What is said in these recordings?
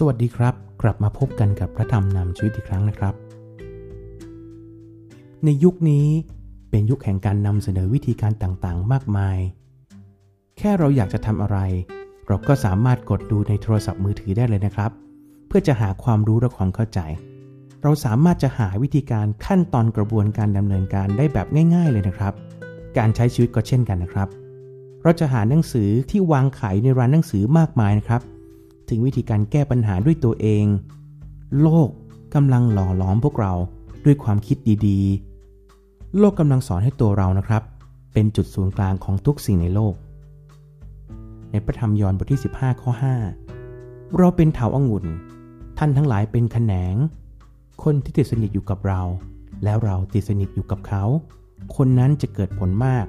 สวัสดีครับ กลับมาพบกันกับพระธรรมนำชีวิตอีกครั้งนะครับ ในยุคนี้เป็นยุคแห่งการนำเสนอวิธีการต่างๆ มากมาย แค่เราอยากจะทำอะไร เราก็สามารถกดดูในโทรศัพท์มือถือได้เลยนะครับ เพื่อจะหาความรู้และความเข้าใจ เราสามารถจะหาวิธีการขั้นตอนกระบวนการดำเนินการได้แบบง่าย ๆ เลยนะครับ การใช้ชีวิตก็เช่นกันนะครับ เราจะหาหนังสือที่วางขายในร้านหนังสือมากมายนะครับ ถึงวิธีการแก้ปัญหาด้วยตัวเอง โลกกำลังหล่อหลอมพวกเราด้วยความคิดดีๆ โลกกำลังสอนให้ตัวเรานะครับ เป็นจุดศูนย์กลางของทุกสิ่งในโลก ในพระธรรมยอห์นบทที่ 15 ข้อ 5 เราเป็นเถาอางุ่น ท่านทั้งหลายเป็นแขนง คนที่ติดสนิทอยู่กับเรา แล้วเราติดสนิทอยู่กับเขา คนนั้นจะเกิดผลมาก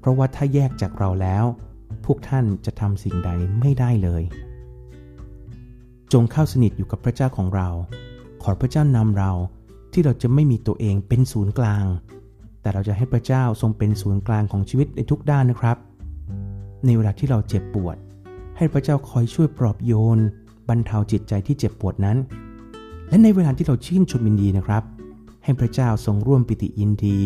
เพราะว่าถ้าแยกจากเราแล้ว พวกท่านจะทำสิ่งใดไม่ได้เลย จงเข้าสนิทอยู่กับพระเจ้าของเรา ขอพระเจ้านำเราที่เราจะไม่มีตัวเองเป็นศูนย์กลาง แต่เราจะให้พระเจ้าทรงเป็นศูนย์กลางของชีวิตในทุกด้านนะครับ ในเวลาที่เราเจ็บปวด ให้พระเจ้าคอยช่วยปลอบโยน บรรเทาจิตใจที่เจ็บปวดนั้น และในเวลาที่เราชื่นชมยินดีนะครับ ให้พระเจ้าทรงร่วมปิติยินดี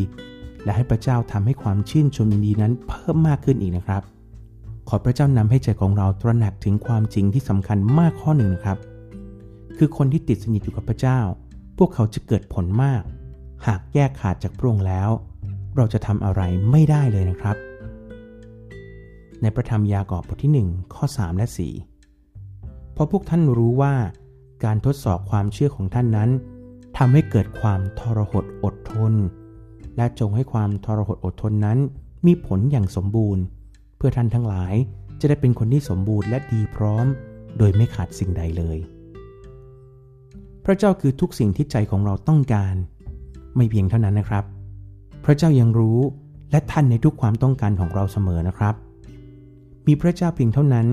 และให้พระเจ้าทำให้ความชื่นชมยินดีนั้นเพิ่มมากขึ้นอีกนะครับ ขอพระเจ้านำให้ใจของเราตระหนักถึงความจริงที่สำคัญมากข้อหนึ่งนะครับ คือคนที่ติดสนิทอยู่กับพระเจ้า พวกเขาจะเกิดผลมาก หากแยกขาดจากพระองค์แล้ว เราจะทำอะไรไม่ได้เลยนะครับ ในพระธรรมยากอบบทที่ 1 ข้อ 3 และ 4 เพราะพวกท่านรู้ว่าการทดสอบความเชื่อของท่านนั้นทำให้เกิดความทรหดอดทน และจงให้ความทรหดอดทนนั้นมีผลอย่างสมบูรณ์ เพื่อท่านทั้งหลายจะได้เป็นคนที่สมบูรณ์และดีพร้อม โดยไม่ขาดสิ่งใดเลย พระเจ้าคือทุกสิ่งที่ใจของเราต้องการ ไม่เพียงเท่านั้นนะครับ พระเจ้ายังรู้และท่านในทุกความต้องการของเราเสมอนะครับ มีพระเจ้าเพียงเท่านั้น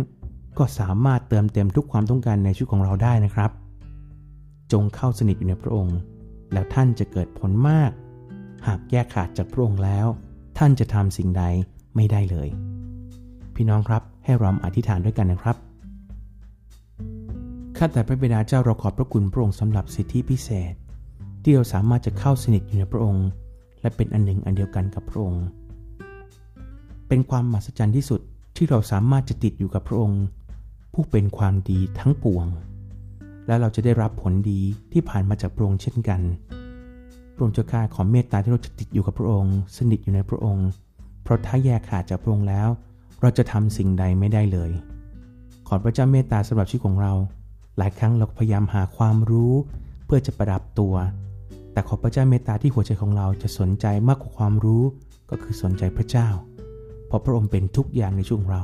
ก็สามารถเติมเต็มทุกความต้องการในชีวิตของเราได้นะครับ จงเข้าสนิทอยู่ในพระองค์ แล้วท่านจะเกิดผลมาก หากแยกขาดจากพระองค์แล้ว ท่านจะทำสิ่งใดไม่ได้เลย พี่น้องครับ ให้เราอธิษฐานด้วยกันนะครับข้าแต่พระบิดาเจ้าเราขอบพระคุณพระองค์สำหรับสิทธิพิเศษ ที่เราสามารถจะเข้าสนิทอยู่ในพระองค์ และเป็นอันหนึ่งอันเดียวกันกับพระองค์ เป็นความมหัศจรรย์ที่สุดที่เราสามารถจะติดอยู่กับพระองค์ ผู้เป็นความดีทั้งปวง และเราจะได้รับผลดีที่ผ่านมาจากพระองค์เช่นกันพระองค์เจ้าข้าขอเมตตาที่เราจะติดอยู่กับพระองค์ สนิทอยู่ในพระองค์ เพราะถ้าแยกขาดจากพระองค์แล้ว เราจะทำสิ่งใดไม่ได้เลย ขอพระเจ้าเมตตาสำหรับชีวิตของเรา หลายครั้งเราพยายามหาความรู้ เพื่อจะประดับตัว แต่ขอพระเจ้าเมตตาที่หัวใจของเราจะสนใจมากกว่าความรู้ ก็คือสนใจพระเจ้า เพราะพระองค์เป็นทุกอย่างในชีวิตของเรา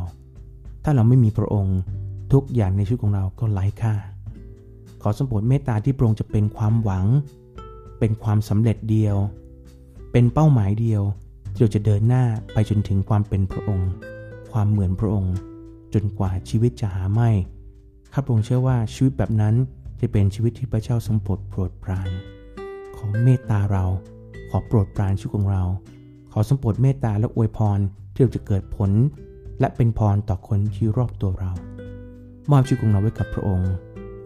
ถ้าเราไม่มีพระองค์ทุกอย่างในชีวิตของเราก็ไร้ค่า ขอสมบูรณ์เมตตาที่พระองค์จะเป็นความหวัง เป็นความสำเร็จเดียว เป็นเป้าหมายเดียวที่เราจะเดินหน้าไปจนถึงความเป็นพระองค์ ความเหมือนพระองค์ จนกว่าชีวิตจะหาไม่ ข้าพระองค์เชื่อว่าชีวิตแบบนั้นจะเป็นชีวิตที่พระเจ้าทรงโปรดโปรดปราน ขอเมตตาเรา ขอโปรดปรานชีวิตของเรา ขอสมโปรดเมตตาและอวยพรที่เราจะเกิดผล และเป็นพรต่อคนที่รอบตัวเรา มอบชีวิตของเราไว้กับพระองค์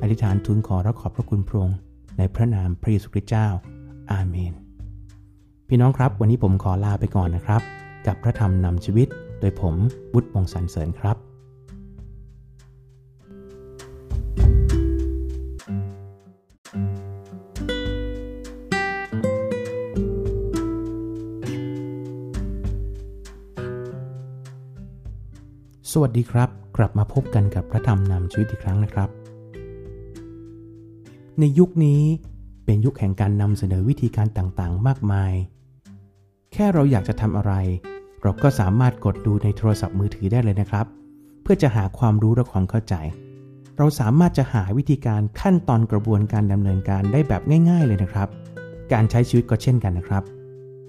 อธิษฐานทูลขอและขอบพระคุณพระองค์ในพระนามพระเยซูคริสต์เจ้า อาเมน พี่น้องครับ วันนี้ผมขอลาไปก่อนนะครับ กับพระธรรมนำชีวิต ดยผมบุตรวงศ์สรรเสริญครับสวัสดีครับ กลับมาพบกันกับพระธรรมนำชีวิตอีกครั้งนะครับ ในยุคนี้เป็นยุคแห่งการนำเสนอวิธีการต่างๆ มากมาย แค่เราอยากจะทำอะไร เราก็สามารถกดดูในโทรศัพท์มือถือได้เลยนะครับ เพื่อจะหาความรู้และความเข้าใจ เราสามารถจะหาวิธีการขั้นตอนกระบวนการดำเนินการได้แบบง่าย ๆ เลยนะครับ การใช้ชีวิตก็เช่นกันนะครับ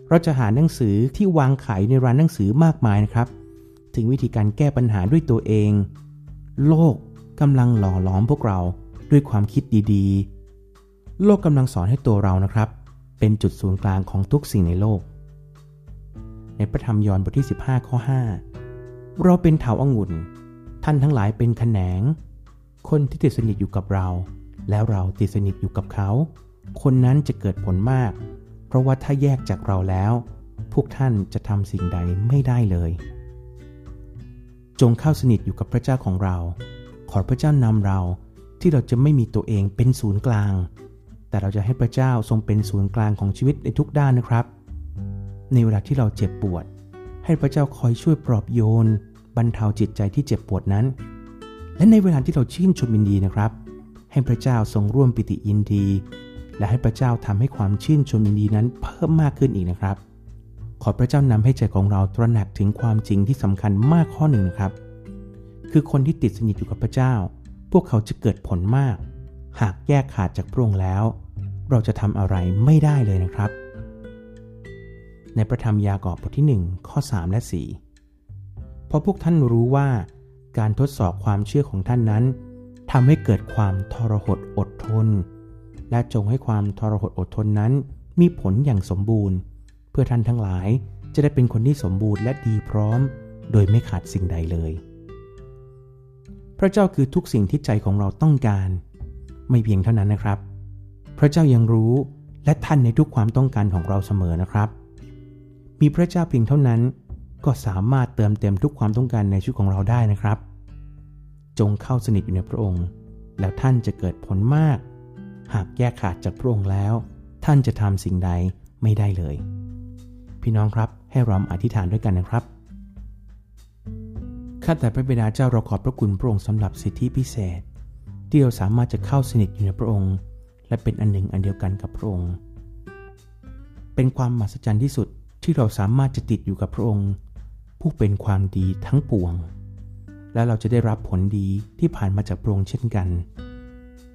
เราจะหาหนังสือที่วางขายในร้านหนังสือมากมายนะครับ ถึงวิธีการแก้ปัญหาด้วยตัวเอง โลกกำลังหล่อหลอมพวกเราด้วยความคิดดีๆ โลกกำลังสอนให้ตัวเรานะครับ เป็นจุดศูนย์กลางของทุกสิ่งในโลก ในพระธรรมยอห์นบทที่ 15 ข้อ 5 เราเป็นเถาองุ่น ท่านทั้งหลายเป็นแขนง คนที่ติดสนิทอยู่กับเรา แล้วเราติดสนิทอยู่กับเขา คนนั้นจะเกิดผลมาก เพราะว่าถ้าแยกจากเราแล้ว พวกท่านจะทำสิ่งใดไม่ได้เลย จงเข้าสนิทอยู่กับพระเจ้าของเรา ขอพระเจ้านำเราที่เราจะไม่มีตัวเองเป็นศูนย์กลาง แต่เราจะให้พระเจ้าทรงเป็นศูนย์กลางของชีวิตในทุกด้านนะครับ ในเวลาที่เราเจ็บปวด ให้พระเจ้าคอยช่วยปลอบโยน บรรเทาจิตใจที่เจ็บปวดนั้น และในเวลาที่เราชื่นชมยินดีนะครับ ให้พระเจ้าทรงร่วมปิติยินดี และให้พระเจ้าทำให้ความชื่นชมยินดีนั้นเพิ่มมากขึ้นอีกนะครับ ขอพระเจ้านำให้ใจของเราตระหนักถึงความจริงที่สำคัญมากข้อหนึ่งนะครับ คือคนที่ติดสนิทอยู่กับพระเจ้า พวกเขาจะเกิดผลมาก หากแยกขาดจากพระองค์แล้ว เราจะทำอะไรไม่ได้เลยนะครับ ในประธรรมยากอบบทที่ 1 ข้อ 3 และ 4 เพราะพวกท่านรู้ว่าการทดสอบความเชื่อของท่านนั้นทำให้เกิดความทรหดอดทน และจงให้ความทรหดอดทนนั้น มีผลอย่างสมบูรณ์ เพื่อท่านทั้งหลายจะได้เป็นคนที่สมบูรณ์และดีพร้อม โดยไม่ขาดสิ่งใดเลย พระเจ้าคือทุกสิ่งที่ใจของเราต้องการ ไม่เพียงเท่านั้นนะครับ พระเจ้ายังรู้และท่านในทุกความต้องการของเราเสมอนะครับ มีพระเจ้าเพียงเท่านั้น ก็สามารถเติมเต็มทุกความต้องการในชีวิตของเราได้นะครับ จงเข้าสนิทอยู่ในพระองค์ แล้วท่านจะเกิดผลมาก หากแยกขาดจากพระองค์แล้ว ท่านจะทำสิ่งใดไม่ได้เลย พี่น้องครับให้เราอธิษฐานด้วยกันนะครับข้าแต่พระบิดาเจ้าเราขอบพระคุณพระองค์สำหรับสิทธิพิเศษ ที่เราสามารถจะเข้าสนิทอยู่ในพระองค์ และเป็นอันหนึ่งอันเดียวกันกับพระองค์ เป็นความมหัศจรรย์ที่สุด ที่เราสามารถจะติดอยู่กับพระองค์ ผู้เป็นความดีทั้งปวง และเราจะได้รับผลดีที่ผ่านมาจากพระองค์เช่นกัน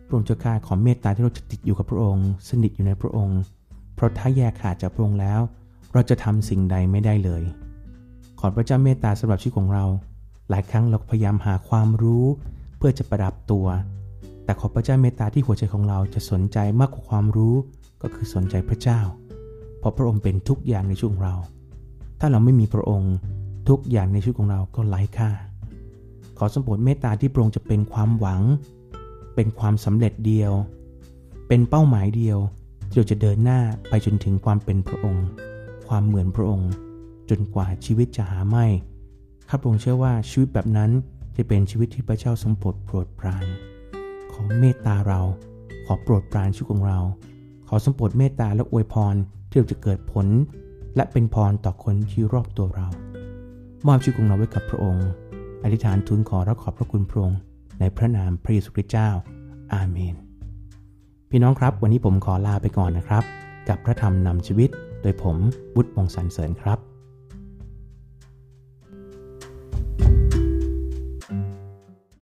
พระองค์เจ้าข้าขอเมตตาที่เราจะติดอยู่กับพระองค์ สนิทอยู่ในพระองค์ เพราะถ้าแยกขาดจากพระองค์แล้ว เราจะทำสิ่งใดไม่ได้เลย ขอพระเจ้าเมตตาสำหรับชีวิตของเรา หลายครั้งเราพยายามหาความรู้เพื่อจะประดับตัว แต่ขอพระเจ้าเมตตาที่หัวใจของเราจะสนใจมากกว่าความรู้ก็คือสนใจพระเจ้า เพราะพระองค์เป็นทุกอย่างในชีวิตของเรา ถ้าเราไม่มีพระองค์ทุกอย่างในชีวิตของเราก็ไร้ค่า ขอสมบูรณ์เมตตาที่พระองค์จะเป็นความหวัง เป็นความสำเร็จเดียว เป็นเป้าหมายเดียวที่เราจะเดินหน้าไปจนถึงความเป็นพระองค์ ความเหมือนพระองค์ จนกว่าชีวิตจะหาไม่ข้าพระองค์เชื่อว่าชีวิตแบบนั้นจะเป็นชีวิตที่พระเจ้าทรงโปรดโปรดปราน ขอเมตตาเรา ขอโปรดปรานชีวิตของเรา ขอสมโปรดเมตตาและอวยพร ที่เราจะเกิดผล และเป็นพรต่อคนที่รอบตัวเรา มอบชีวิตของเราไว้กับพระองค์ อธิษฐานทูลขอและขอบพระคุณพระองค์ในพระนามพระเยซูคริสต์เจ้า อาเมน พี่น้องครับ วันนี้ผมขอลาไปก่อนนะครับ กับพระธรรมนำชีวิต โดยผมบุตรมงสันเสริญครับ